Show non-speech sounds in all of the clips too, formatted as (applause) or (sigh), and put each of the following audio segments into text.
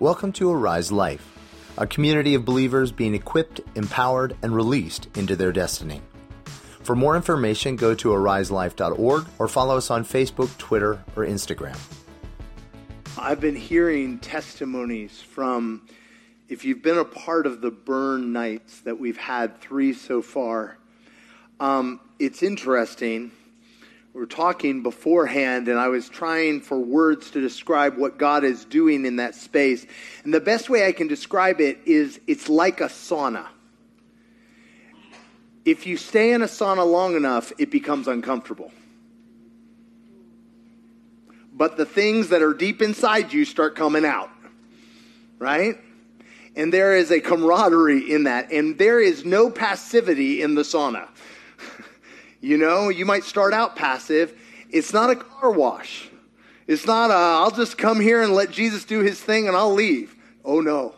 Welcome to Arise Life, a community of believers being equipped, empowered, and released into their destiny. For more information, go to ariselife.org or follow us on Facebook, Twitter, or Instagram. I've been hearing testimonies from, if you've been a part of the burn nights that we've had, three so far, um, it's interesting we were talking beforehand, and I was trying for words to describe what God is doing in that space. And the best way I can describe it is it's like a sauna. If you stay in a sauna long enough, it becomes uncomfortable. But the things that are deep inside you start coming out, right? And there is a camaraderie in that, and there is no passivity in the sauna. You know, you might start out passive. It's not a car wash. It's not a, I'll just come here and let Jesus do his thing and I'll leave. Oh no.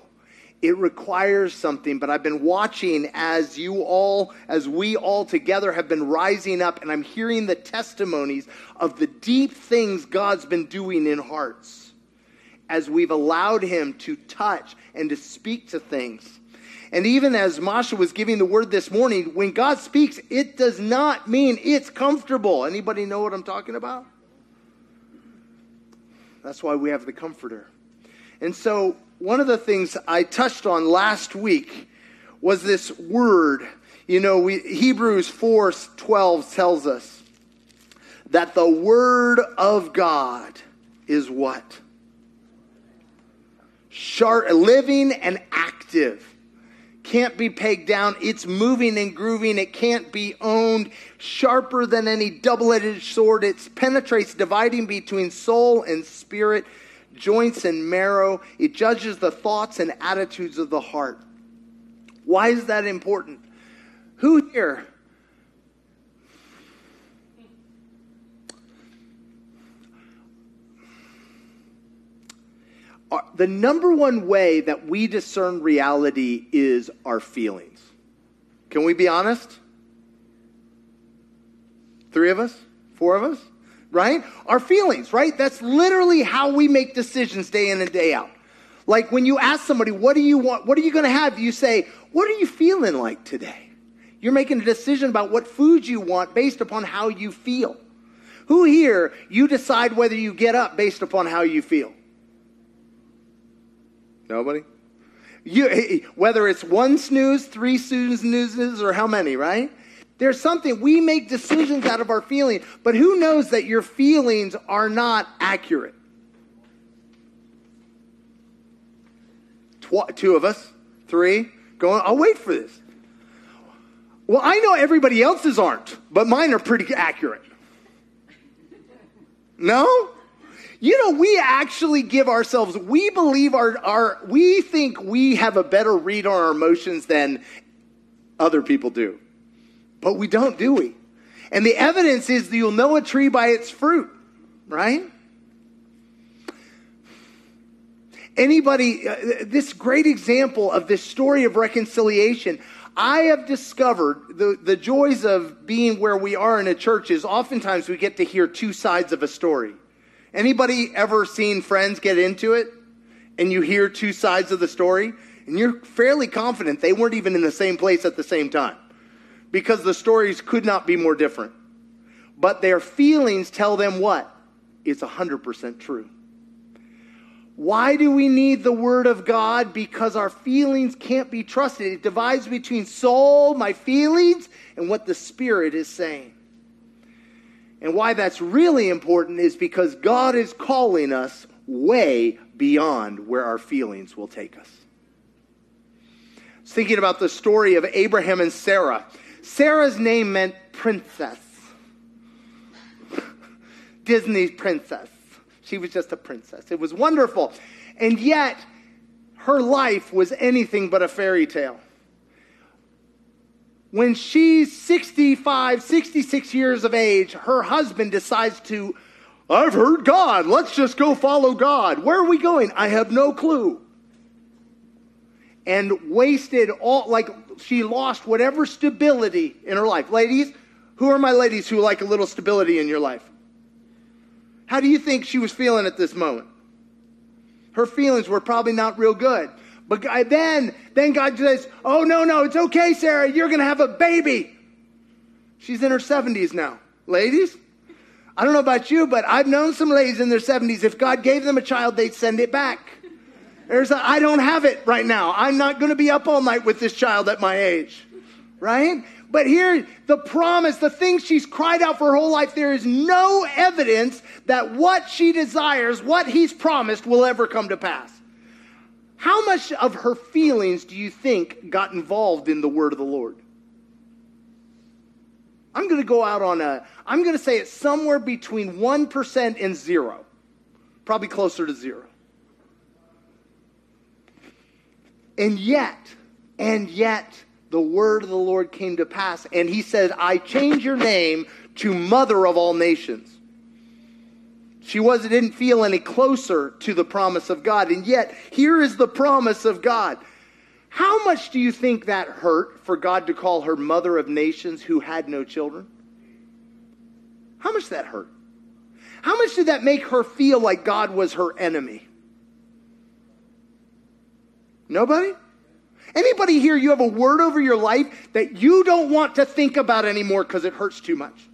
It requires something, but I've been watching as you all, as we all together have been rising up, and I'm hearing the testimonies of the deep things God's been doing in hearts as we've allowed Him to touch and to speak to things. And even as Masha was giving the word this morning, when God speaks, it does not mean it's comfortable. Anybody know what I'm talking about? That's why we have the comforter. And so, one of the things I touched on last week was this word. You know, we, Hebrews 4 12 tells us that the word of God is what? Sharp, living and active can't be pegged down. It's moving and grooving. It can't be owned. Sharper than any double edged sword. It penetrates, dividing between soul and spirit, joints and marrow. It judges the thoughts and attitudes of the heart. Why is that important? Who here? The number one way that we discern reality is our feelings. Can we be honest? Three of us? Four of us? Right? Our feelings, right? That's literally how we make decisions day in and day out. Like when you ask somebody, what do you want? What are you going to have? You say, what are you feeling like today? You're making a decision about what food you want based upon how you feel. Who here, you decide whether you get up based upon how you feel? Nobody? You, whether it's one snooze, three snoozes, or how many, right? There's something, we make decisions out of our feeling, but who knows that your feelings are not accurate? Tw- two of us, three, going, I'll wait for this. Well, I know everybody else's aren't, but mine are pretty accurate. No? You know, we actually give ourselves, we believe our, our, we think we have a better read on our emotions than other people do. But we don't, do we? And the evidence is that you'll know a tree by its fruit, right? Anybody, uh, this great example of this story of reconciliation, I have discovered the, the joys of being where we are in a church is oftentimes we get to hear two sides of a story. Anybody ever seen friends get into it and you hear two sides of the story and you're fairly confident they weren't even in the same place at the same time because the stories could not be more different. But their feelings tell them what? It's 100% true. Why do we need the Word of God? Because our feelings can't be trusted. It divides between soul, my feelings, and what the Spirit is saying. And why that's really important is because God is calling us way beyond where our feelings will take us. thinking about the story of Abraham and Sarah. Sarah's name meant princess. (laughs) Disney princess. She was just a princess. It was wonderful. And yet, her life was anything but a fairy tale when she's 65, 66 years of age, her husband decides to, I've heard God. Let's just go follow God. Where are we going? I have no clue. And wasted all, like, she lost whatever stability in her life. Ladies, who are my ladies who like a little stability in your life? How do you think she was feeling at this moment? Her feelings were probably not real good. But then, then God says, Oh, no, no, it's okay, Sarah. You're going to have a baby. She's in her 70s now. Ladies, I don't know about you, but I've known some ladies in their 70s. If God gave them a child, they'd send it back. There's a, I don't have it right now. I'm not going to be up all night with this child at my age. Right? But here, the promise, the thing she's cried out for her whole life, there is no evidence that what she desires, what he's promised, will ever come to pass. How much of her feelings do you think got involved in the word of the Lord? I'm going to go out on a, I'm going to say it's somewhere between 1% and zero, probably closer to zero. And yet, and yet, the word of the Lord came to pass, and he said, I change your name to mother of all nations. She wasn't. didn't feel any closer to the promise of God. And yet, here is the promise of God. How much do you think that hurt for God to call her mother of nations who had no children? How much that hurt? How much did that make her feel like God was her enemy? Nobody? Anybody here, you have a word over your life that you don't want to think about anymore because it hurts too much?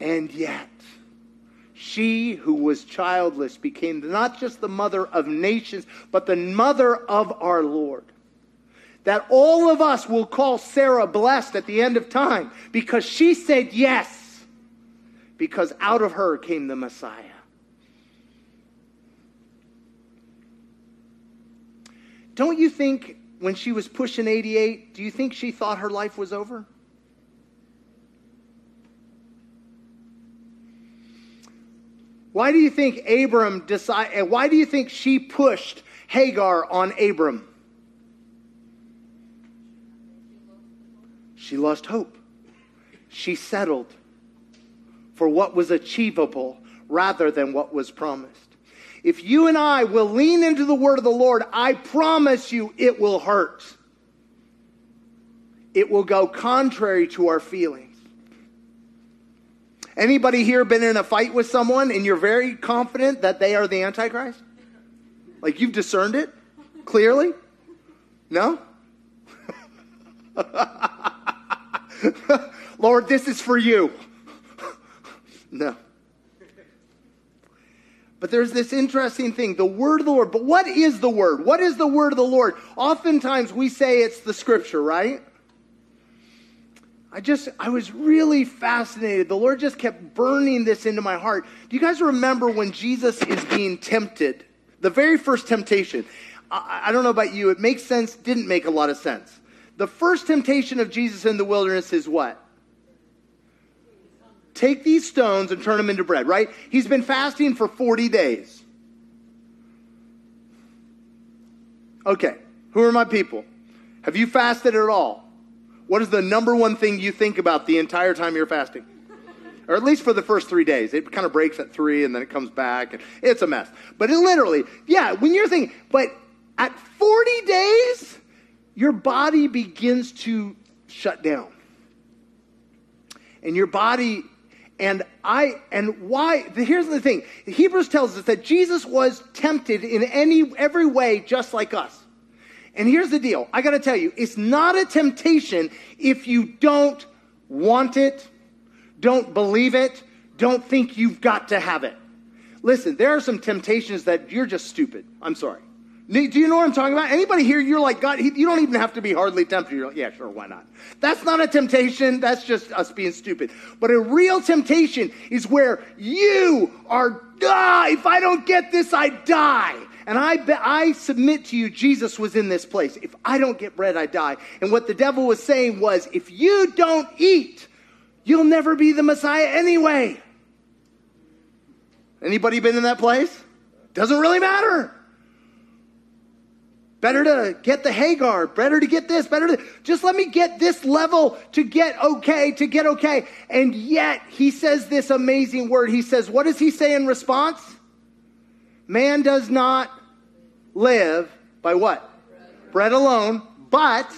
And yet, she who was childless became not just the mother of nations, but the mother of our Lord. That all of us will call Sarah blessed at the end of time because she said yes, because out of her came the Messiah. Don't you think when she was pushing 88, do you think she thought her life was over? Why do you think Abram decided, eh, why do you think she pushed Hagar on Abram? She lost hope. She settled for what was achievable rather than what was promised. If you and I will lean into the word of the Lord, I promise you it will hurt. It will go contrary to our feelings. Anybody here been in a fight with someone and you're very confident that they are the Antichrist? Like you've discerned it clearly? No? (laughs) Lord, this is for you. no. But there's this interesting thing the word of the Lord. But what is the word? What is the word of the Lord? Oftentimes we say it's the scripture, right? I just, I was really fascinated. The Lord just kept burning this into my heart. Do you guys remember when Jesus is being tempted? The very first temptation. I, I don't know about you, it makes sense, didn't make a lot of sense. The first temptation of Jesus in the wilderness is what? Take these stones and turn them into bread, right? He's been fasting for 40 days. Okay, who are my people? Have you fasted at all? What is the number one thing you think about the entire time you're fasting? Or at least for the first three days. It kind of breaks at three and then it comes back. And it's a mess. But it literally, yeah, when you're thinking, but at 40 days, your body begins to shut down. And your body and I and why here's the thing. Hebrews tells us that Jesus was tempted in any every way just like us. And here's the deal. I got to tell you, it's not a temptation if you don't want it, don't believe it, don't think you've got to have it. Listen, there are some temptations that you're just stupid. I'm sorry. Do you know what I'm talking about? Anybody here, you're like, God, you don't even have to be hardly tempted. You're like, yeah, sure, why not? That's not a temptation. That's just us being stupid. But a real temptation is where you are, ah, if I don't get this, I die. And I, I submit to you, Jesus was in this place. If I don't get bread, I die. And what the devil was saying was, if you don't eat, you'll never be the Messiah anyway. Anybody been in that place? Doesn't really matter. Better to get the Hagar. Better to get this. Better to just let me get this level to get okay, to get okay. And yet he says this amazing word. He says, what does he say in response? Man does not live by what? Bread, alone, but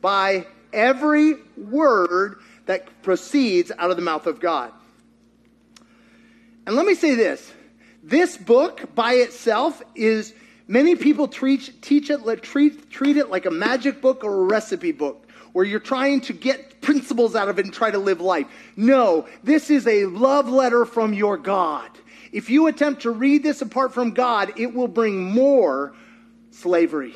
by every word that proceeds out of the mouth of God. And let me say this this book by itself is, many people treat, teach it, treat, treat it like a magic book or a recipe book where you're trying to get principles out of it and try to live life. No, this is a love letter from your God. If you attempt to read this apart from God, it will bring more slavery.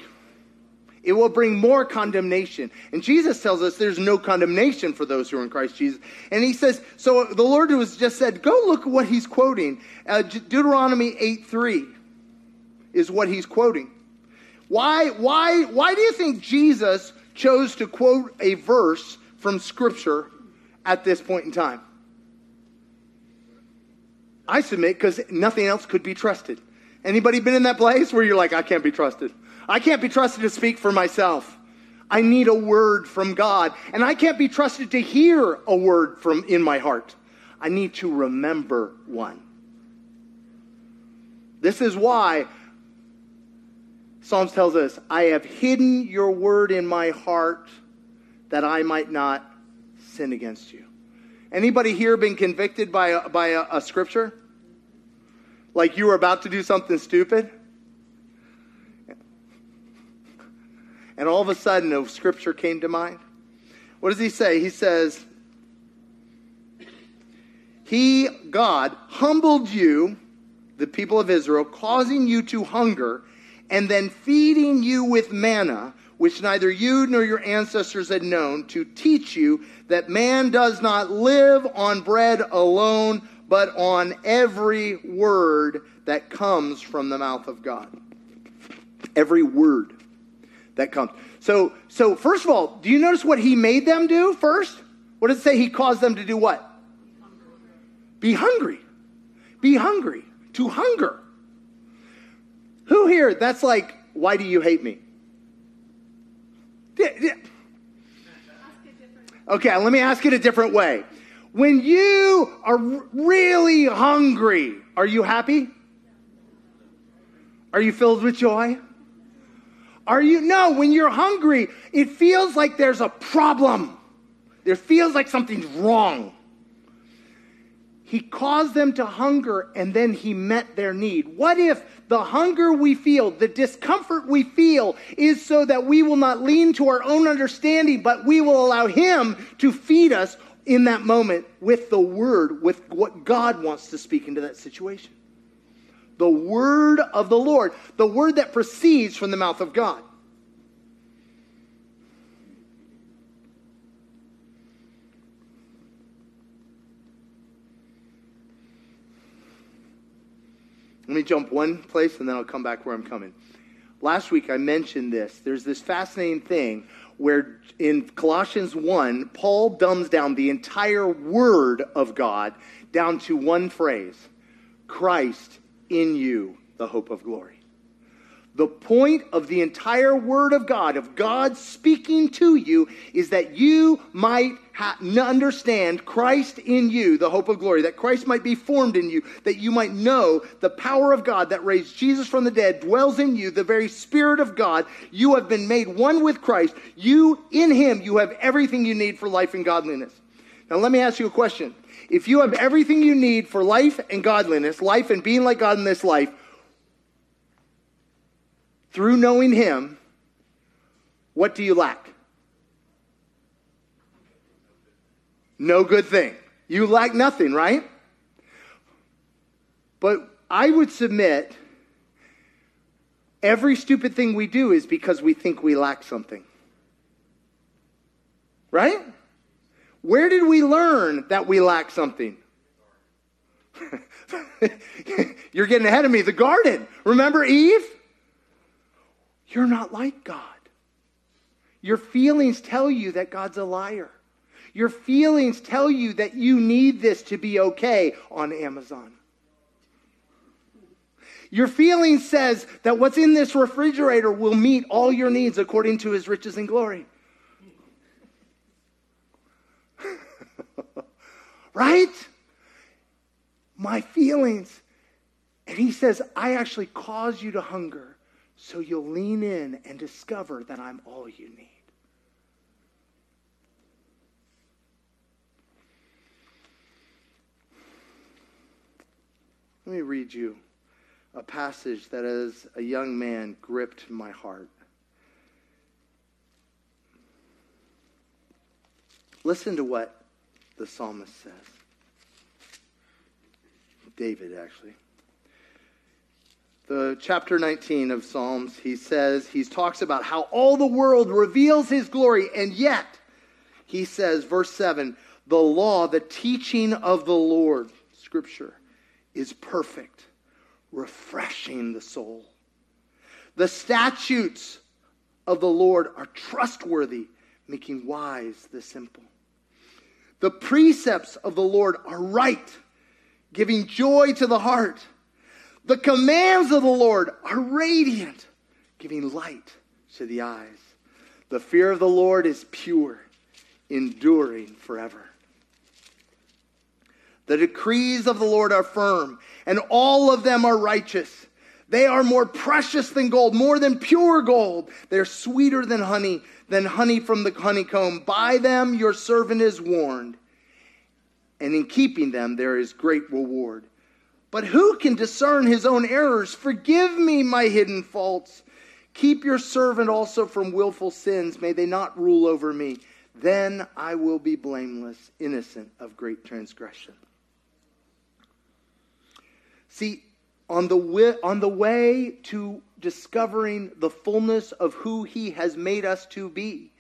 It will bring more condemnation. And Jesus tells us there's no condemnation for those who are in Christ Jesus. And he says, so the Lord was just said, go look at what he's quoting. Uh, Deuteronomy 8 3 is what he's quoting. Why, why, why do you think Jesus chose to quote a verse from Scripture at this point in time? I submit because nothing else could be trusted. Anybody been in that place where you're like, I can't be trusted? I can't be trusted to speak for myself. I need a word from God. And I can't be trusted to hear a word from in my heart. I need to remember one. This is why Psalms tells us, I have hidden your word in my heart that I might not sin against you. Anybody here been convicted by a, by a, a scripture? Like you were about to do something stupid? and all of a sudden a scripture came to mind. What does he say? He says, He, God, humbled you, the people of Israel, causing you to hunger, and then feeding you with manna, which neither you nor your ancestors had known, to teach you that man does not live on bread alone, but on every word that comes from the mouth of God. Every word that comes. So, so first of all, do you notice what he made them do first? What does it say? He caused them to do what? Be hungry. Be hungry. To hunger. Who here, that's like, why do you hate me? Okay, let me ask it a different way. When you are really hungry, are you happy? Are you filled with joy? Are you? No, when you're hungry, it feels like there's a problem. There feels like something's wrong. He caused them to hunger and then he met their need. What if the hunger we feel, the discomfort we feel, is so that we will not lean to our own understanding, but we will allow him to feed us in that moment with the word, with what God wants to speak into that situation? the word of the Lord, the word that proceeds from the mouth of God. Let me jump one place and then I'll come back where I'm coming. Last week I mentioned this. There's this fascinating thing where in Colossians 1, Paul dumbs down the entire word of God down to one phrase Christ in you the hope of glory. The point of the entire Word of God, of God speaking to you, is that you might ha- understand Christ in you, the hope of glory, that Christ might be formed in you, that you might know the power of God that raised Jesus from the dead dwells in you, the very Spirit of God. You have been made one with Christ. You, in Him, you have everything you need for life and godliness. Now, let me ask you a question. If you have everything you need for life and godliness, life and being like God in this life, through knowing Him, what do you lack? No good thing. You lack nothing, right? But I would submit every stupid thing we do is because we think we lack something. Right? Where did we learn that we lack something? (laughs) You're getting ahead of me. The garden. Remember Eve? You're not like God. Your feelings tell you that God's a liar. Your feelings tell you that you need this to be okay on Amazon. Your feeling says that what's in this refrigerator will meet all your needs according to his riches and glory. (laughs) right? My feelings. And he says, I actually cause you to hunger so you'll lean in and discover that I'm all you need. Let me read you a passage that, as a young man, gripped my heart. Listen to what the psalmist says. David, actually. The chapter 19 of Psalms, he says, he talks about how all the world reveals his glory, and yet, he says, verse 7, the law, the teaching of the Lord, scripture, is perfect, refreshing the soul. The statutes of the Lord are trustworthy, making wise the simple. The precepts of the Lord are right, giving joy to the heart. The commands of the Lord are radiant, giving light to the eyes. The fear of the Lord is pure, enduring forever. The decrees of the Lord are firm, and all of them are righteous. They are more precious than gold, more than pure gold. They're sweeter than honey, than honey from the honeycomb. By them your servant is warned, and in keeping them there is great reward. But who can discern his own errors? Forgive me my hidden faults. Keep your servant also from willful sins. May they not rule over me. Then I will be blameless, innocent of great transgression. See, on the, way, on the way to discovering the fullness of who He has made us to be,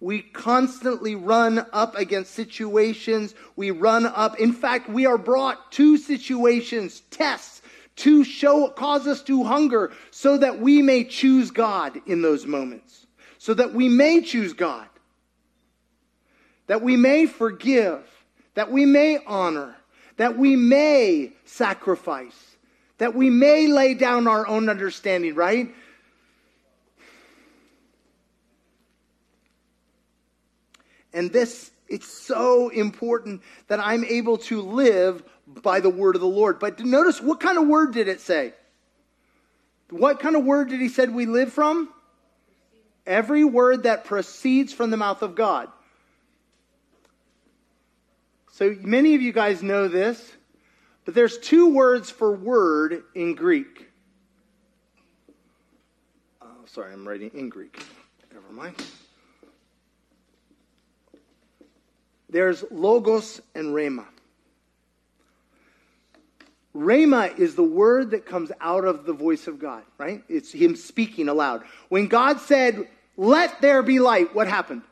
we constantly run up against situations. We run up. In fact, we are brought to situations, tests, to show, cause us to hunger so that we may choose God in those moments. So that we may choose God. That we may forgive. That we may honor that we may sacrifice, that we may lay down our own understanding, right? And this, it's so important that I'm able to live by the word of the Lord. But notice what kind of word did it say? What kind of word did he said we live from? Every word that proceeds from the mouth of God. So many of you guys know this, but there's two words for word in Greek. Oh, sorry, I'm writing in Greek. Never mind. There's logos and rhema. Rhema is the word that comes out of the voice of God, right? It's him speaking aloud. When God said, Let there be light, what happened?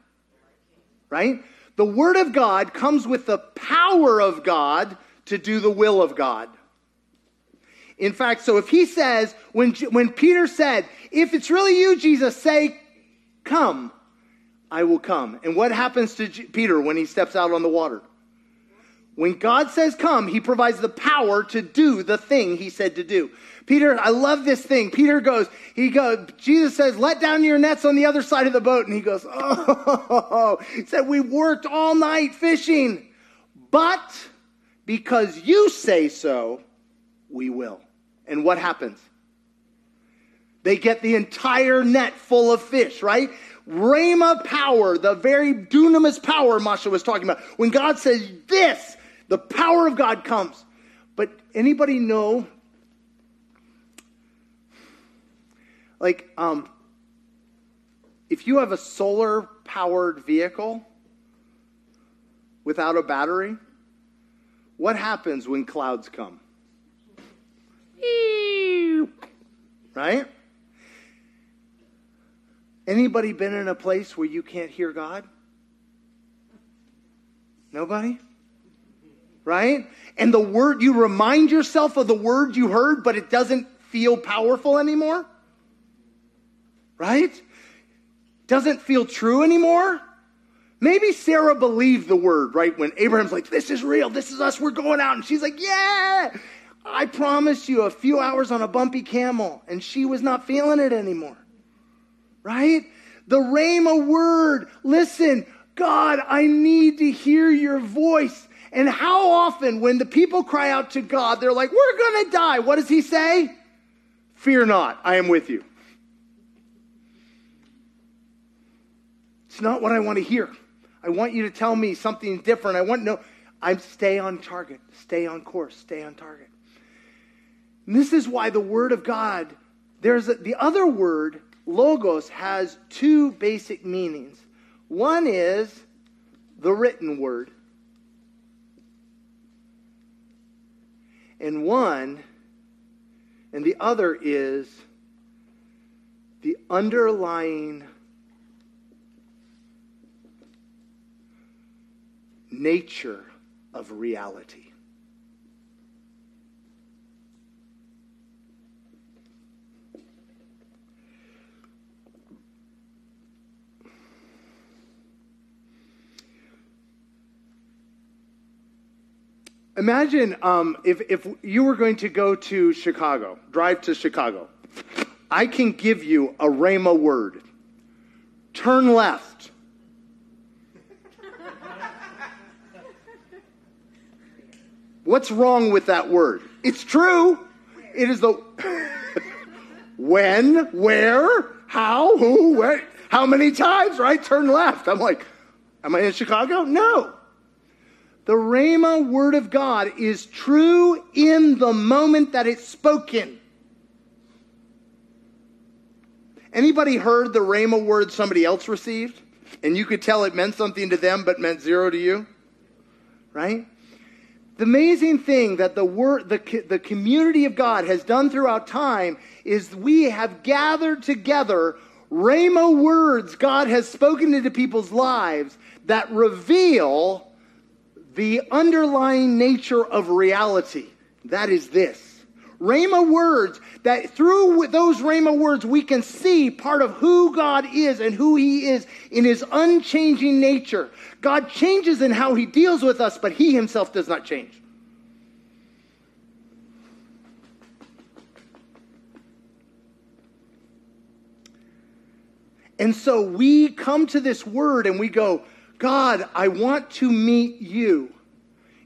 Right? The Word of God comes with the power of God to do the will of God. In fact, so if he says, when, when Peter said, if it's really you, Jesus, say, come, I will come. And what happens to Peter when he steps out on the water? When God says come, he provides the power to do the thing he said to do. Peter, I love this thing. Peter goes, he goes, Jesus says, let down your nets on the other side of the boat. And he goes, (laughs) oh, he said, we worked all night fishing, but because you say so, we will. And what happens? They get the entire net full of fish, right? Rhema power, the very dunamis power Masha was talking about. When God says this, the power of God comes. But anybody know? Like, um, if you have a solar powered vehicle without a battery, what happens when clouds come? Right? Anybody been in a place where you can't hear God? Nobody? right? And the word, you remind yourself of the word you heard, but it doesn't feel powerful anymore, right? Doesn't feel true anymore. Maybe Sarah believed the word, right? When Abraham's like, this is real, this is us, we're going out. And she's like, yeah, I promised you a few hours on a bumpy camel. And she was not feeling it anymore, right? The Rhema word, listen, God, I need to hear your voice. And how often, when the people cry out to God, they're like, We're going to die. What does he say? Fear not, I am with you. It's not what I want to hear. I want you to tell me something different. I want no. I stay on target, stay on course, stay on target. And this is why the Word of God, there's a, the other word, logos, has two basic meanings. One is the written word, and one, and the other is the underlying nature of reality. Imagine um, if, if you were going to go to Chicago, drive to Chicago. I can give you a Rhema word. Turn left. What's wrong with that word? It's true. It is the (laughs) when, where, how, who, where, how many times, right? Turn left. I'm like, am I in Chicago? No. The Rhema word of God is true in the moment that it's spoken. Anybody heard the Rhema word somebody else received? And you could tell it meant something to them but meant zero to you? Right? The amazing thing that the word, the, the community of God has done throughout time is we have gathered together Rhema words God has spoken into people's lives that reveal the underlying nature of reality. That is this. Rhema words, that through those Rhema words, we can see part of who God is and who He is in His unchanging nature. God changes in how He deals with us, but He Himself does not change. And so we come to this word and we go, God, I want to meet you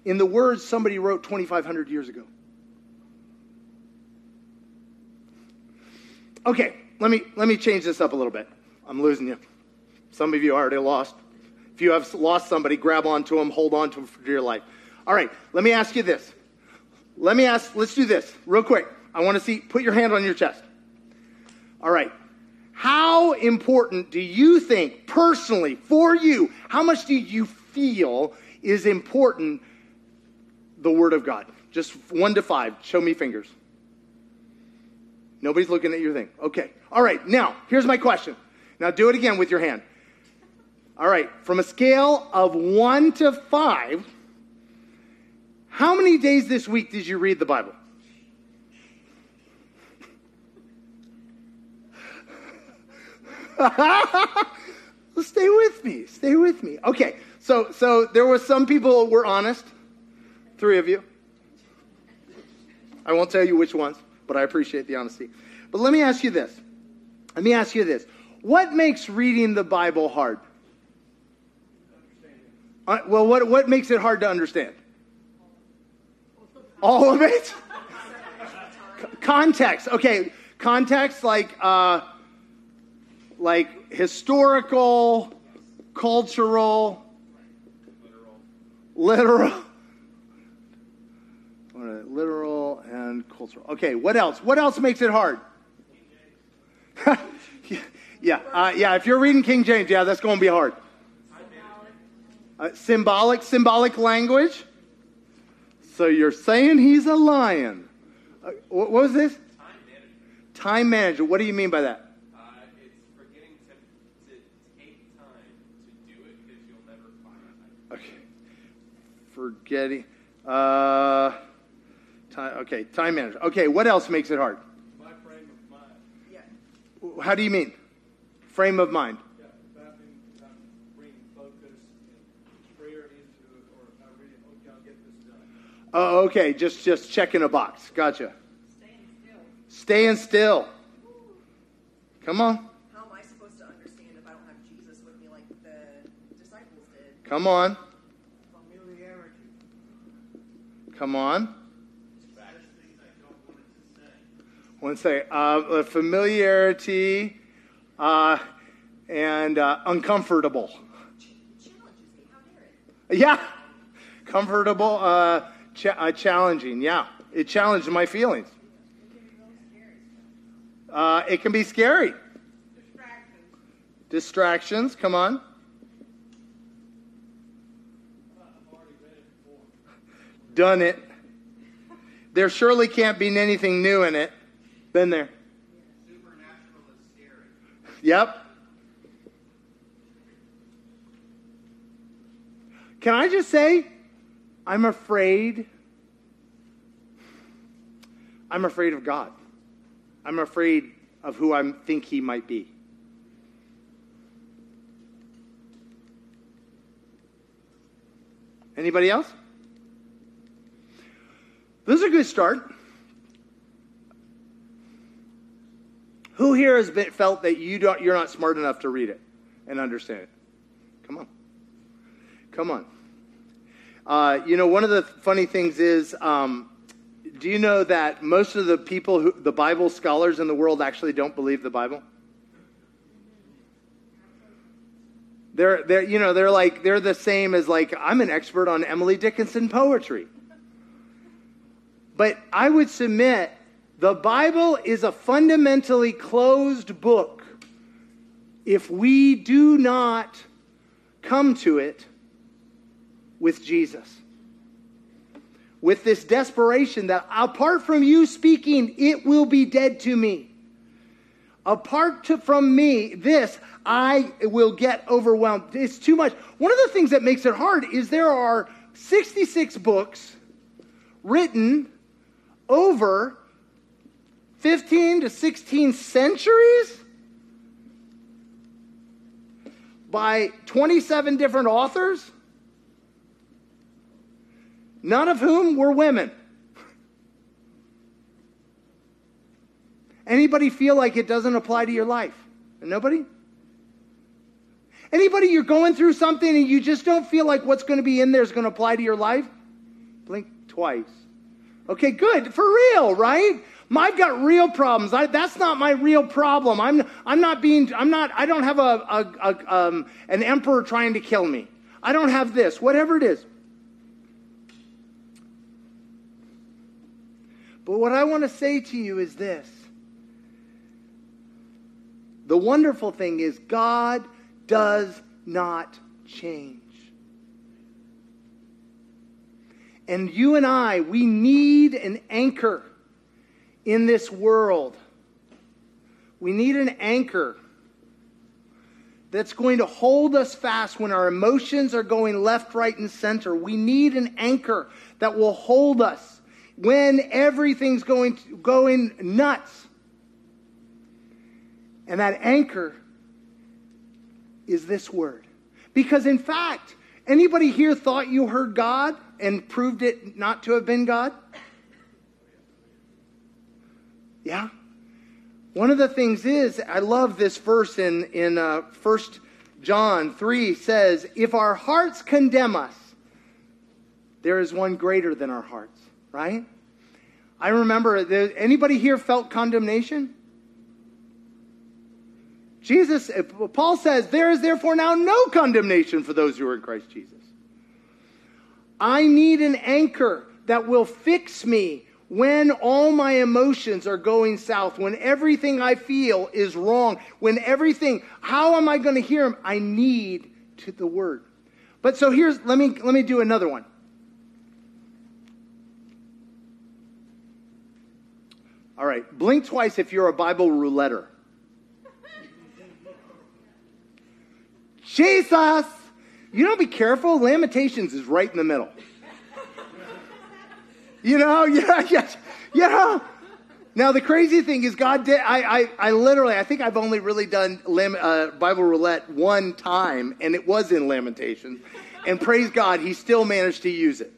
in the words somebody wrote 2,500 years ago. Okay, let me, let me change this up a little bit. I'm losing you. Some of you already lost. If you have lost somebody, grab onto them, hold on to them for dear life. All right, let me ask you this. Let me ask, let's do this real quick. I want to see, put your hand on your chest. All right. How important do you think, personally, for you, how much do you feel is important the Word of God? Just one to five. Show me fingers. Nobody's looking at your thing. Okay. All right. Now, here's my question. Now, do it again with your hand. All right. From a scale of one to five, how many days this week did you read the Bible? (laughs) Stay with me. Stay with me. Okay. So, so there were some people were honest. Three of you. I won't tell you which ones, but I appreciate the honesty. But let me ask you this. Let me ask you this. What makes reading the Bible hard? Uh, well, what, what makes it hard to understand? All of it? (laughs) context. Okay, context like uh, like historical, cultural, literal. literal, literal and cultural. Okay, what else? What else makes it hard? (laughs) yeah, uh, yeah. If you're reading King James, yeah, that's going to be hard. Uh, symbolic, symbolic language. So you're saying he's a lion. Uh, what, was this? Time management. Time. What do you mean by that? Uh, it's forgetting to, to take time to do it because you'll never find time. Okay. Forgetting. Uh, time, okay, time management. Okay, what else makes it hard? My frame of mind. Yeah. How do you mean? Frame of mind. Yeah, that means bringing focus and prayer into it, or if I read it, okay, I'll get this done. Oh, okay, just just checking a box. Gotcha. Staying still. Staying still. Come on. How am I supposed to understand if I don't have Jesus with me like the disciples did? Come on. Familiarity. Come on. That's things I don't want it to say. One say uh, familiarity uh, and uh, uncomfortable. Ch- challenges me. How dare it? Yeah, comfortable, uh, cha- uh, challenging. Yeah, it challenged my feelings. Uh, it can be scary. Distractions. Distractions, come on. Done it. There surely can't be anything new in it. Been there. Supernatural is scary. Yep. Can I just say, I'm afraid. I'm afraid of God. I'm afraid of who I think He might be. Anybody else? This is a good start. Who here has been, felt that you don't, you're not smart enough to read it and understand it? Come on. Come on. Uh, you know, one of the funny things is, um, do you know that most of the people, who, the Bible scholars in the world, actually don't believe the Bible? They're, they're, you know, they're like, they're the same as like, I'm an expert on Emily Dickinson poetry. But I would submit the Bible is a fundamentally closed book if we do not come to it with Jesus. With this desperation that apart from you speaking, it will be dead to me. Apart to, from me, this, I will get overwhelmed. It's too much. One of the things that makes it hard is there are 66 books written over 15 to 16 centuries by 27 different authors, none of whom were women. Anybody feel like it doesn't apply to your life? Nobody? Anybody you're going through something and you just don't feel like what's going to be in there is going to apply to your life? Blink twice. Okay, good. For real, right? I've got real problems. I, that's not my real problem. I'm, I'm not being, I'm not, I don't have a, a, a um, an emperor trying to kill me. I don't have this, whatever it is. But what I want to say to you is this. The wonderful thing is, God does not change. And you and I, we need an anchor in this world. We need an anchor that's going to hold us fast when our emotions are going left, right, and center. We need an anchor that will hold us when everything's going, going nuts. And that anchor is this word. Because in fact, anybody here thought you heard God and proved it not to have been God? Yeah? One of the things is, I love this verse in, in uh, 1 John 3 says, If our hearts condemn us, there is one greater than our hearts, right? I remember, anybody here felt condemnation? Jesus, Paul says, there is therefore now no condemnation for those who are in Christ Jesus. I need an anchor that will fix me when all my emotions are going south, when everything I feel is wrong, when everything, how am I going to hear him? I need to the word. But so here's, let me, let me do another one. All right, blink twice if you're a Bible rouletter. (laughs) Jesus! You know, be careful. Lamentations is right in the middle. You know, (laughs) yeah, yeah, yeah. Now the crazy thing is, God did. I, I, I literally, I think I've only really done lam, uh, Bible roulette one time, and it was in Lamentations. And praise God, He still managed to use it.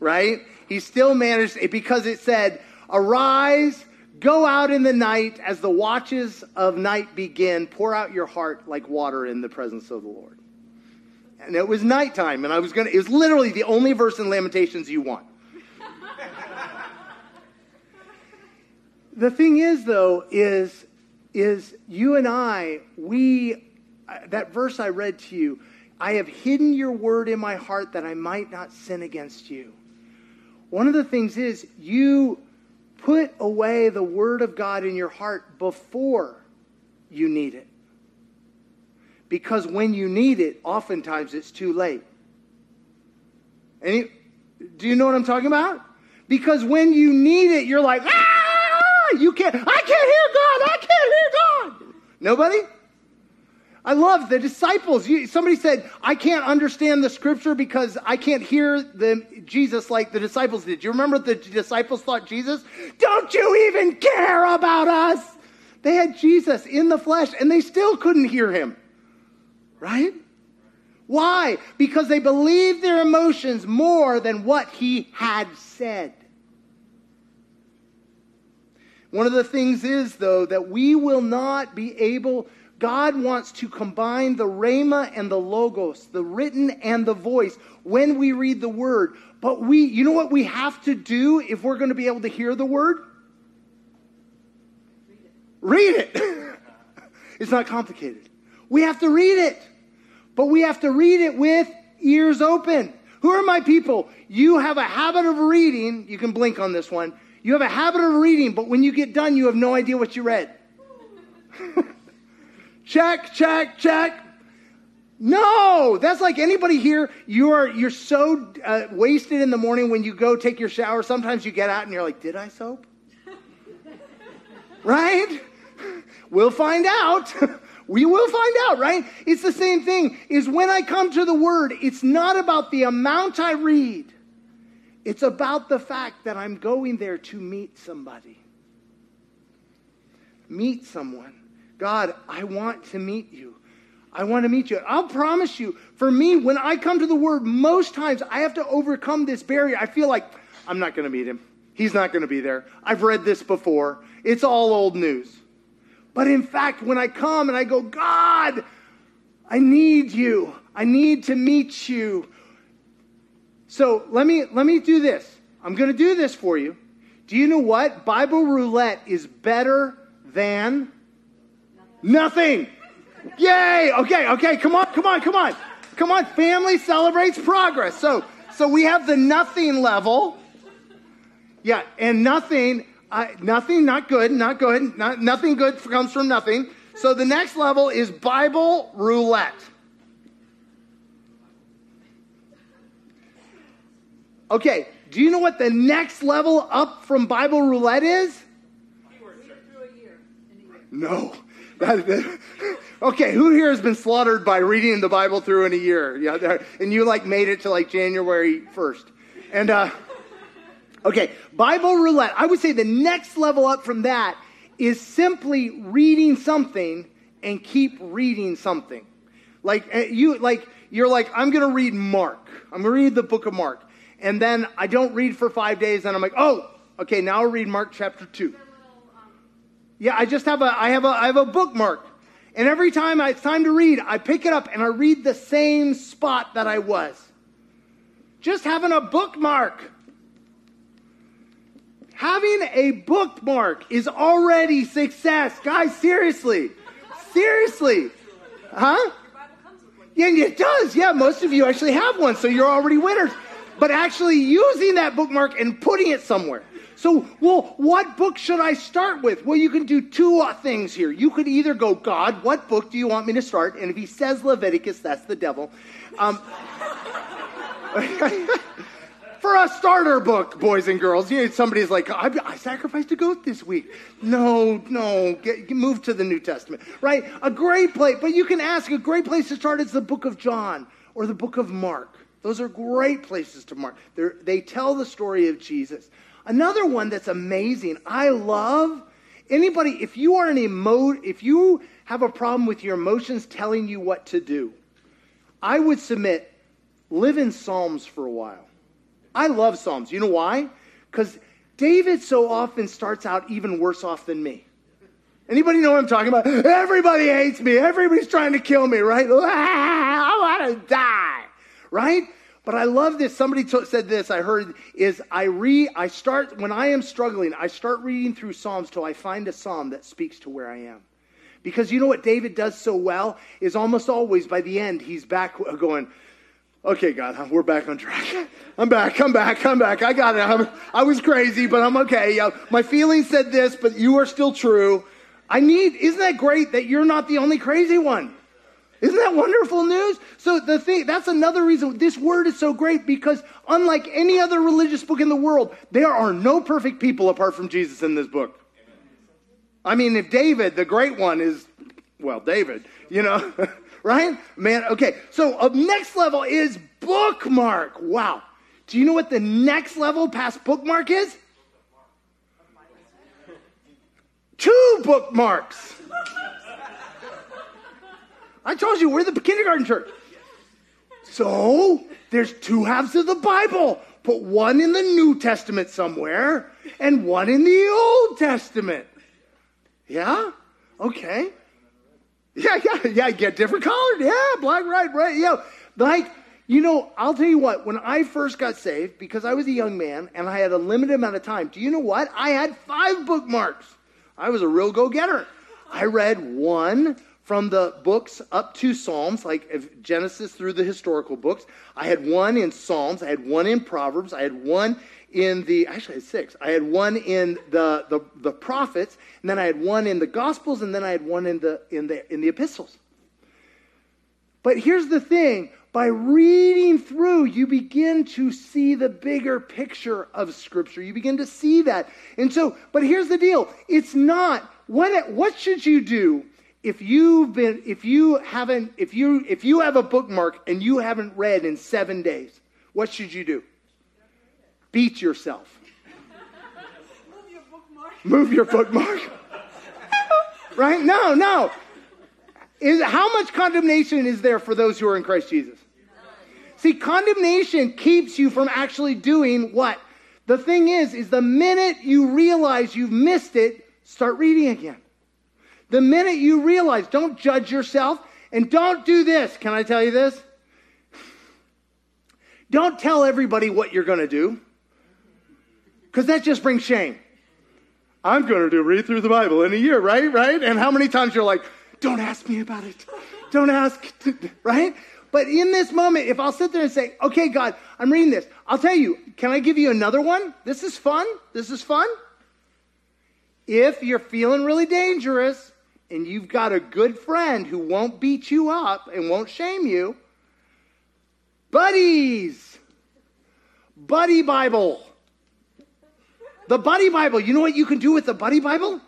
Right? He still managed it because it said, "Arise, go out in the night as the watches of night begin. Pour out your heart like water in the presence of the Lord." And it was nighttime, and I was gonna. It was literally the only verse in Lamentations you want. The thing is, though, is, is you and I, we, uh, that verse I read to you, I have hidden your word in my heart that I might not sin against you. One of the things is you Put away the word of God in your heart before you need it. Because when you need it, oftentimes it's too late. Do you know what I'm talking about? Because when you need it, you're like, ah, you can't, I can't hear God, I can't hear God. Nobody? I love the disciples. You, somebody said, I can't understand the scripture because I can't hear the, Jesus like the disciples did. You remember the disciples thought Jesus? Don't you even care about us? They had Jesus in the flesh and they still couldn't hear him. Right? Why? Because they believed their emotions more than what he had said. One of the things is, though, that we will not be able God wants to combine the rhema and the logos, the written and the voice, when we read the word. But we, you know what we have to do if we're going to be able to hear the word? Read it. Read (laughs) it. it's not complicated. We have to read it, but we have to read it with ears open. Who are my people? You have a habit of reading. You can blink on this one. You have a habit of reading, but when you get done, you have no idea what you read. (laughs) Check, check, check. No, that's like anybody here. You are you're so uh, wasted in the morning when you go take your shower. Sometimes you get out and you're like, "Did I soap?" (laughs) right? We'll find out. (laughs) we will find out, right? It's the same thing. Is when I come to the Word, it's not about the amount I read. It's about the fact that I'm going there to meet somebody. Meet someone. God, I want to meet you. I want to meet you. I'll promise you, for me, when I come to the Word, most times I have to overcome this barrier. I feel like I'm not going to meet him. He's not going to be there. I've read this before. It's all old news. But in fact, when I come and I go, God, I need you. I need to meet you. So let me let me do this. I'm going to do this for you. Do you know what? Bible roulette is better than Nothing. Yay. Okay, okay, come on, come on, come on. Come on, family celebrates progress. So so we have the nothing level. Yeah, and nothing uh, nothing not good, not good. Not, nothing good comes from nothing. So the next level is Bible roulette. Okay, do you know what the next level up from Bible roulette is? No. okay, who here has been slaughtered by reading the Bible through in a year? Yeah, and you like made it to like January 1st. And uh, okay, Bible roulette. I would say the next level up from that is simply reading something and keep reading something. Like uh, you, like you're like, I'm going to read Mark. I'm going to read the book of Mark, and then I don't read for five days, and I'm like, oh, okay, now I'll read Mark chapter two. Yeah, I just have a I have a I have a bookmark. And every time it's time to read, I pick it up and I read the same spot that I was. Just having a bookmark. Having a bookmark is already success. Guys, seriously. Seriously. Huh? Yeah, it does. Yeah, most of you actually have one, so you're already winners. But actually using that bookmark and putting it somewhere. So, well, what book should I start with? Well, you can do two things here. You could either go, God, what book do you want me to start? And if he says Leviticus, that's the devil. Um, (laughs) for a starter book, boys and girls, you know, somebody's like, I, I sacrificed a goat this week. No, no, get, get, move to the New Testament, right? A great place, but you can ask, a great place to start is the book of John or the book of Mark. Those are great places to mark. They're, they tell the story of Jesus. Another one that's amazing, I love anybody, if you are an emo, if you have a problem with your emotions telling you what to do, I would submit, live in Psalms for a while. I love Psalms. You know why? Because David so often starts out even worse off than me. Anybody know what I'm talking about? Everybody hates me. Everybody's trying to kill me, right? (laughs) I want to die, right? But I love this. Somebody t- said this. I heard is I read. I start when I am struggling. I start reading through Psalms till I find a psalm that speaks to where I am. Because you know what David does so well is almost always by the end he's back uh, going, Okay, God, we're back on track. (laughs) I'm back, I'm back, I'm back. I got it. I'm, I was crazy, but I'm okay. My feelings said this, but you are still true. I need, isn't that great that you're not the only crazy one? Isn't that wonderful news? So the thing, that's another reason this word is so great because unlike any other religious book in the world, there are no perfect people apart from Jesus in this book. I mean, if David, the great one, is, well, David, you know, (laughs) right? Man, okay. So a next level is bookmark. Wow. Do you know what the next level past bookmark is? Two bookmarks. I told you, we're the kindergarten church. So there's two halves of the Bible. Put one in the New Testament somewhere and one in the Old Testament. Yeah? Okay. Yeah, yeah, yeah. Get different colors. Yeah, black, right, right. Yeah. Like, you know, I'll tell you what, when I first got saved, because I was a young man and I had a limited amount of time, do you know what? I had five bookmarks. I was a real go getter. I read one from the books up to Psalms, like Genesis through the historical books. I had one in Psalms. I had one in Proverbs. I had one in the, actually I had six. I had one in the, the, the prophets, and then I had one in the Gospels, and then I had one in the, in the, in the epistles. But here's the thing by reading through, you begin to see the bigger picture of Scripture. You begin to see that. And so, but here's the deal it's not, what, what should you do if you've been if you haven't if you if you have a bookmark and you haven't read in seven days what should you do beat yourself. Move your bookmark. move your bookmark. Right? No no. Is how much condemnation is there for those who are in christ jesus? See condemnation keeps you from actually doing what? The thing is is the minute you realize you've missed it start reading again. The minute you realize, don't judge yourself and don't do this. Can I tell you this? Don't tell everybody what you're going to do because that just brings shame. I'm going to do read through the Bible in a year, right? Right? And how many times you're like, don't ask me about it. Don't ask, (laughs) right? But in this moment, if I'll sit there and say, okay, God, I'm reading this, I'll tell you, can I give you another one? This is fun. This is fun. If you're feeling really dangerous, and you've got a good friend who won't beat you up and won't shame you, buddies, buddy Bible. The buddy Bible. You know what you can do with the buddy Bible?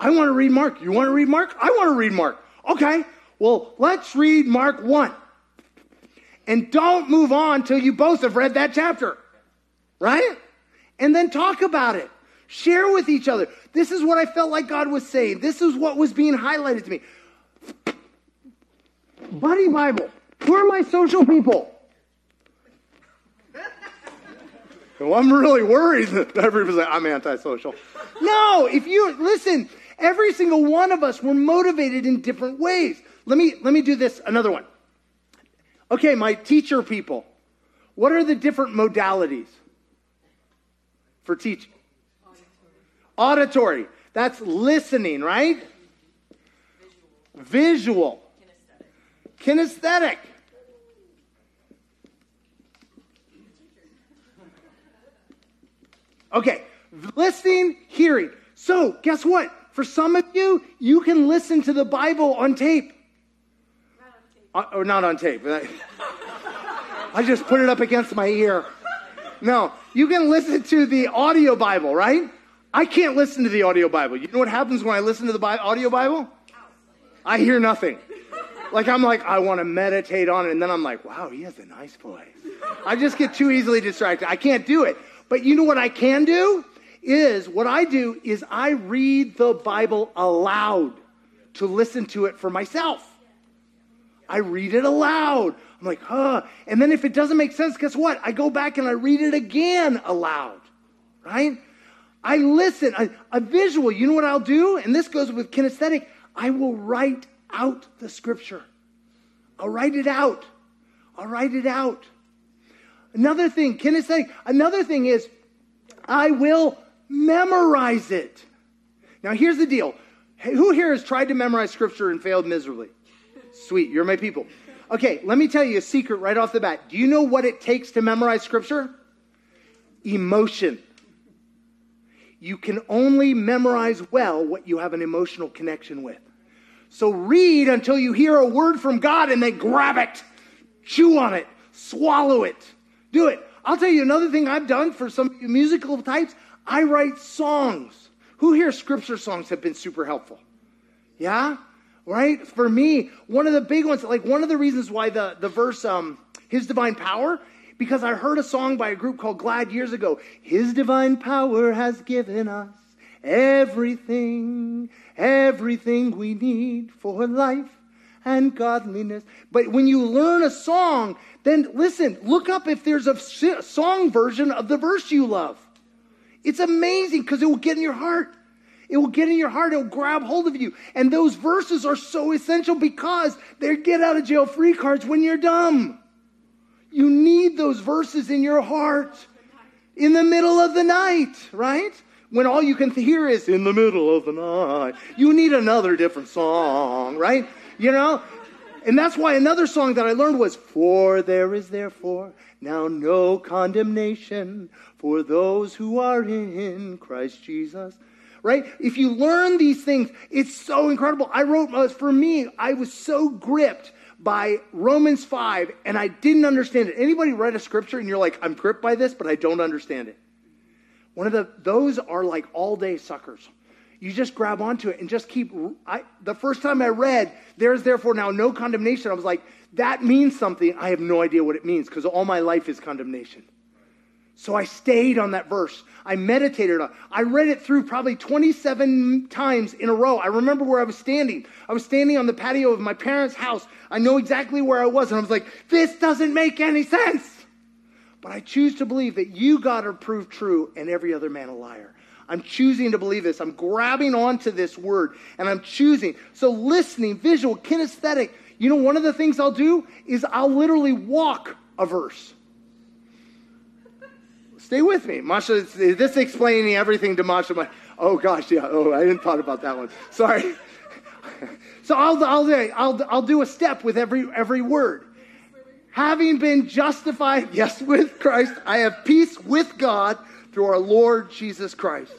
I want to read Mark. You want to read Mark? I want to read Mark. Okay, well, let's read Mark 1. And don't move on till you both have read that chapter, right? And then talk about it. Share with each other. This is what I felt like God was saying. This is what was being highlighted to me. Buddy Bible. Who are my social people? Well, I'm really worried that everybody's like, I'm antisocial. No, if you listen, every single one of us were motivated in different ways. Let me let me do this another one. Okay, my teacher people. What are the different modalities for teaching? Auditory. That's listening, right? Visual. Kinesthetic. Okay, listening, hearing. So, guess what? For some of you, you can listen to the Bible on tape. Uh, or not on tape. (laughs) I just put it up against my ear. No, you can listen to the audio Bible, right? I can't listen to the audio Bible. You know what happens when I listen to the Bi- audio Bible? I hear nothing. Like I'm like, I want to meditate on it, and then I'm like, wow, he has a nice voice. I just get too easily distracted. I can't do it. But you know what I can do? Is what I do is I read the Bible aloud to listen to it for myself. I read it aloud. I'm like, huh. And then if it doesn't make sense, guess what? I go back and I read it again aloud, right? I listen, a, a visual. You know what I'll do? And this goes with kinesthetic. I will write out the scripture. I'll write it out. I'll write it out. Another thing, kinesthetic, another thing is I will memorize it. Now, here's the deal. Who here has tried to memorize scripture and failed miserably? Sweet, you're my people. Okay, let me tell you a secret right off the bat. Do you know what it takes to memorize scripture? Emotion. You can only memorize well what you have an emotional connection with. So read until you hear a word from God and then grab it, chew on it, swallow it, do it. I'll tell you another thing I've done for some musical types. I write songs. Who here scripture songs have been super helpful? Yeah? Right? For me, one of the big ones, like one of the reasons why the, the verse, um, His Divine Power, because I heard a song by a group called Glad years ago. His divine power has given us everything, everything we need for life and godliness. But when you learn a song, then listen, look up if there's a song version of the verse you love. It's amazing because it will get in your heart. It will get in your heart. It will grab hold of you. And those verses are so essential because they're get out of jail free cards when you're dumb. You need those verses in your heart in the middle of the night, right? When all you can hear is in the middle of the night. You need another different song, right? You know? And that's why another song that I learned was, For there is therefore now no condemnation for those who are in Christ Jesus. Right? If you learn these things, it's so incredible. I wrote, uh, for me, I was so gripped by Romans 5 and I didn't understand it. Anybody read a scripture and you're like, I'm gripped by this, but I don't understand it? One of the, those are like all day suckers. You just grab onto it and just keep. I, the first time I read, there is therefore now no condemnation, I was like, that means something. I have no idea what it means because all my life is condemnation. So I stayed on that verse. I meditated on it. I read it through probably 27 times in a row. I remember where I was standing. I was standing on the patio of my parents' house. I know exactly where I was. And I was like, this doesn't make any sense. But I choose to believe that you, God, are proved true and every other man a liar. I'm choosing to believe this. I'm grabbing onto this word and I'm choosing. So, listening, visual, kinesthetic. You know, one of the things I'll do is I'll literally walk a verse. Stay with me. Masha, is this explaining everything to Masha? Oh, gosh, yeah. Oh, I didn't thought about that one. Sorry. (laughs) so I'll, I'll, I'll, I'll do a step with every, every word. Having been justified, yes, with Christ, I have peace with God through our Lord Jesus Christ,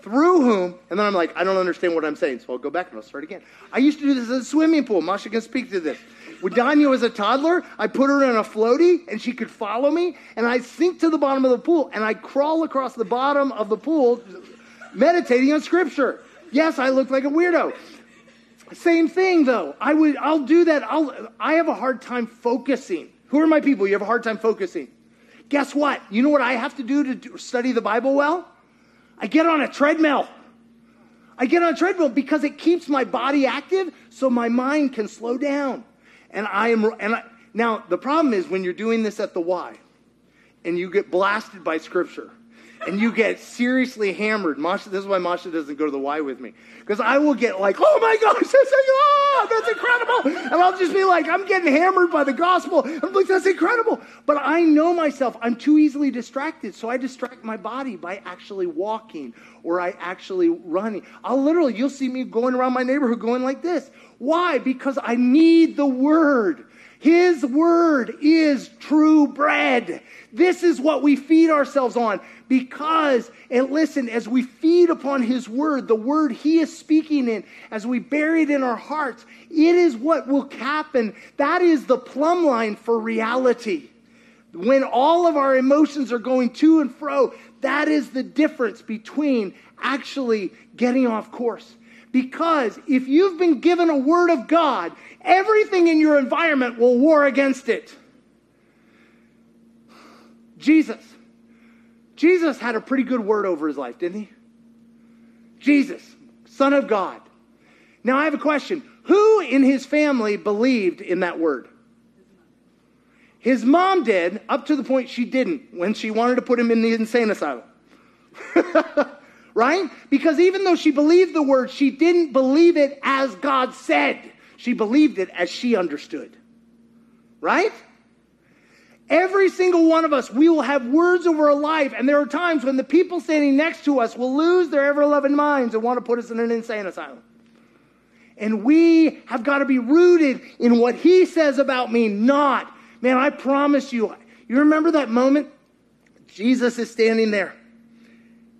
through whom, and then I'm like, I don't understand what I'm saying, so I'll go back and I'll start again. I used to do this in a swimming pool. Masha can speak to this. When Danya was a toddler, I put her in a floaty and she could follow me, and I sink to the bottom of the pool and I crawl across the bottom of the pool meditating on scripture. Yes, I look like a weirdo. Same thing though. I would I'll do that. I'll I have a hard time focusing. Who are my people? You have a hard time focusing. Guess what? You know what I have to do to do, study the Bible well? I get on a treadmill. I get on a treadmill because it keeps my body active so my mind can slow down. And I am, and I, now the problem is when you're doing this at the Y and you get blasted by scripture and you get seriously hammered. Masha, this is why Masha doesn't go to the Y with me. Because I will get like, oh my gosh, that's, oh, that's incredible. And I'll just be like, I'm getting hammered by the gospel. I'm like, that's incredible. But I know myself, I'm too easily distracted. So I distract my body by actually walking or I actually running. I'll literally, you'll see me going around my neighborhood going like this. Why? Because I need the word. His word is true bread. This is what we feed ourselves on because, and listen, as we feed upon His word, the word He is speaking in, as we bury it in our hearts, it is what will happen. That is the plumb line for reality. When all of our emotions are going to and fro, that is the difference between actually getting off course. Because if you've been given a word of God, everything in your environment will war against it. Jesus. Jesus had a pretty good word over his life, didn't he? Jesus, Son of God. Now I have a question. Who in his family believed in that word? His mom did, up to the point she didn't when she wanted to put him in the insane asylum. (laughs) right? Because even though she believed the word, she didn't believe it as God said. She believed it as she understood. Right? Every single one of us, we will have words over our life, and there are times when the people standing next to us will lose their ever loving minds and want to put us in an insane asylum. And we have got to be rooted in what he says about me, not, man, I promise you. You remember that moment? Jesus is standing there.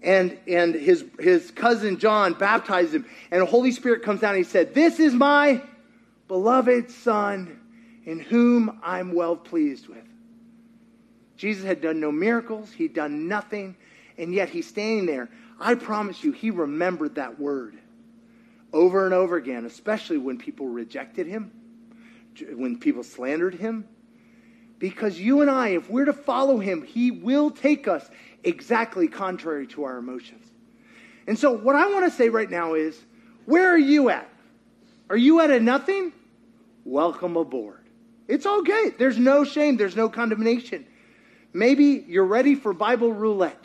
And, and his, his cousin John baptized him. And the Holy Spirit comes down and he said, This is my beloved Son in whom I'm well pleased with. Jesus had done no miracles, he'd done nothing, and yet he's standing there. I promise you, he remembered that word over and over again, especially when people rejected him, when people slandered him. Because you and I, if we're to follow him, he will take us exactly contrary to our emotions. And so, what I want to say right now is where are you at? Are you at a nothing? Welcome aboard. It's okay. There's no shame, there's no condemnation. Maybe you're ready for Bible roulette.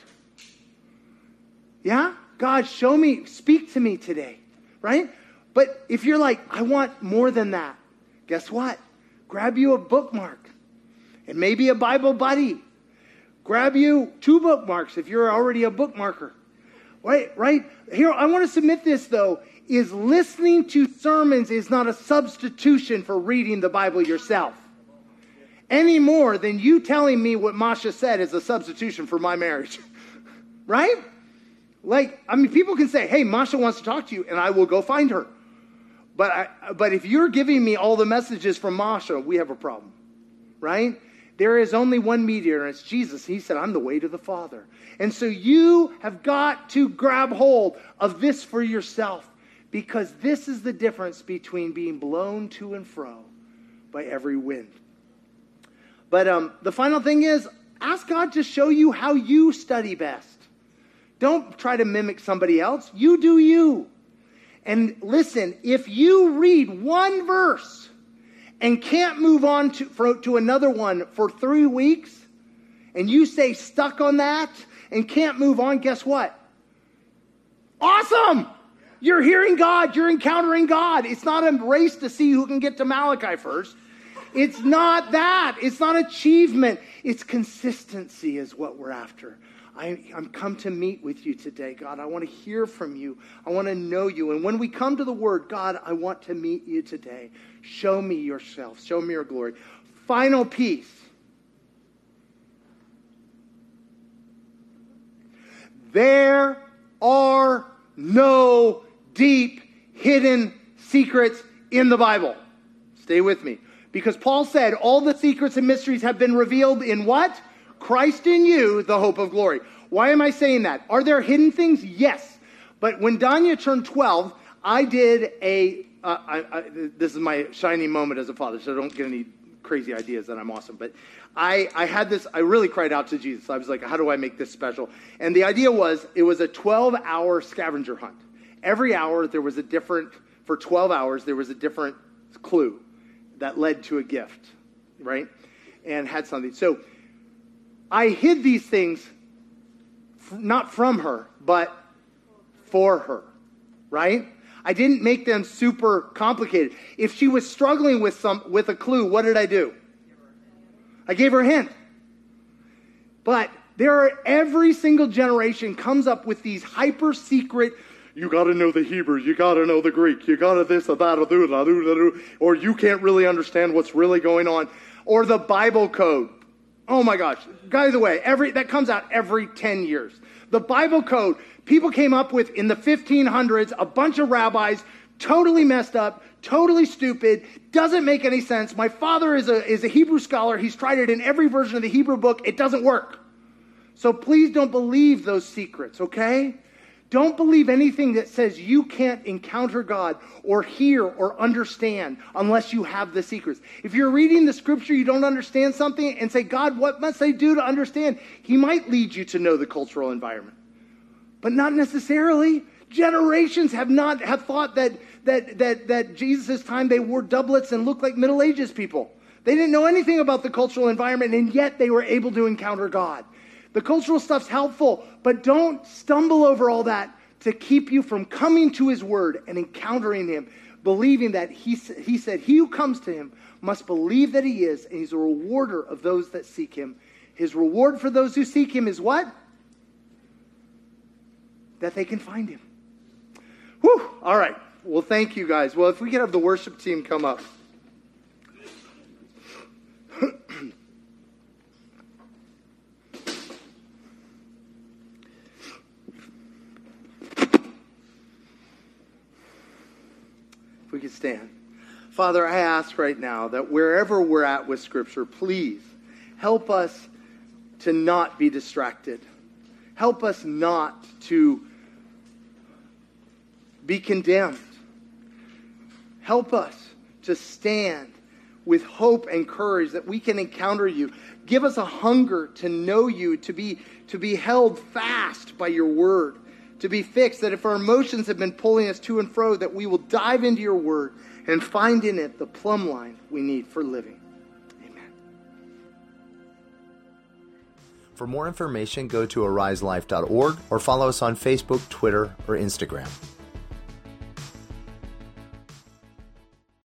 Yeah? God, show me, speak to me today, right? But if you're like, I want more than that, guess what? Grab you a bookmark and maybe a Bible buddy. Grab you two bookmarks if you're already a bookmarker. Right, right? Here, I want to submit this though is listening to sermons is not a substitution for reading the Bible yourself. Any more than you telling me what Masha said is a substitution for my marriage. (laughs) right? Like, I mean, people can say, hey, Masha wants to talk to you, and I will go find her. But, I, but if you're giving me all the messages from Masha, we have a problem. Right? There is only one mediator, and it's Jesus. He said, I'm the way to the Father. And so you have got to grab hold of this for yourself because this is the difference between being blown to and fro by every wind. But um, the final thing is ask God to show you how you study best. Don't try to mimic somebody else. You do you. And listen, if you read one verse and can't move on to, for, to another one for three weeks, and you stay stuck on that and can't move on, guess what? Awesome! You're hearing God, you're encountering God. It's not a race to see who can get to Malachi first. It's not that. It's not achievement. It's consistency, is what we're after. I, am come to meet with you today, God. I want to hear from you. I want to know you. And when we come to the word, God, I want to meet you today. Show me yourself. Show me your glory. Final piece. There are no deep, hidden secrets in the Bible. Stay with me. Because Paul said, all the secrets and mysteries have been revealed in what? Christ in you, the hope of glory. Why am I saying that? Are there hidden things? Yes. But when Danya turned 12, I did a. Uh, I, I, this is my shining moment as a father, so don't get any crazy ideas that I'm awesome. But I, I had this, I really cried out to Jesus. I was like, how do I make this special? And the idea was, it was a 12 hour scavenger hunt. Every hour there was a different, for 12 hours, there was a different clue that led to a gift, right? And had something. So I hid these things not from her, but for her, right? I didn't make them super complicated. If she was struggling with some with a clue, what did I do? I gave her a hint. But there are every single generation comes up with these hyper secret you got to know the Hebrew, you got to know the Greek, you got to this or that or do, or you can't really understand what's really going on, or the Bible code. Oh my gosh! By the way, every that comes out every ten years. The Bible code people came up with in the 1500s. A bunch of rabbis, totally messed up, totally stupid, doesn't make any sense. My father is a is a Hebrew scholar. He's tried it in every version of the Hebrew book. It doesn't work. So please don't believe those secrets. Okay? Don't believe anything that says you can't encounter God or hear or understand unless you have the secrets. If you're reading the scripture, you don't understand something, and say, God, what must I do to understand? He might lead you to know the cultural environment, but not necessarily. Generations have not have thought that that that that Jesus' time they wore doublets and looked like Middle Ages people. They didn't know anything about the cultural environment, and yet they were able to encounter God. The cultural stuff's helpful, but don't stumble over all that to keep you from coming to his word and encountering him, believing that he, he said, He who comes to him must believe that he is, and he's a rewarder of those that seek him. His reward for those who seek him is what? That they can find him. Whew, all right. Well, thank you guys. Well, if we could have the worship team come up. Stand. Father, I ask right now that wherever we're at with Scripture, please help us to not be distracted. Help us not to be condemned. Help us to stand with hope and courage that we can encounter you. Give us a hunger to know you, to be, to be held fast by your word, to be fixed, that if our emotions have been pulling us to and fro, that we will dive into your word and find in it the plumb line we need for living. Amen. For more information, go to ariselife.org or follow us on Facebook, Twitter, or Instagram.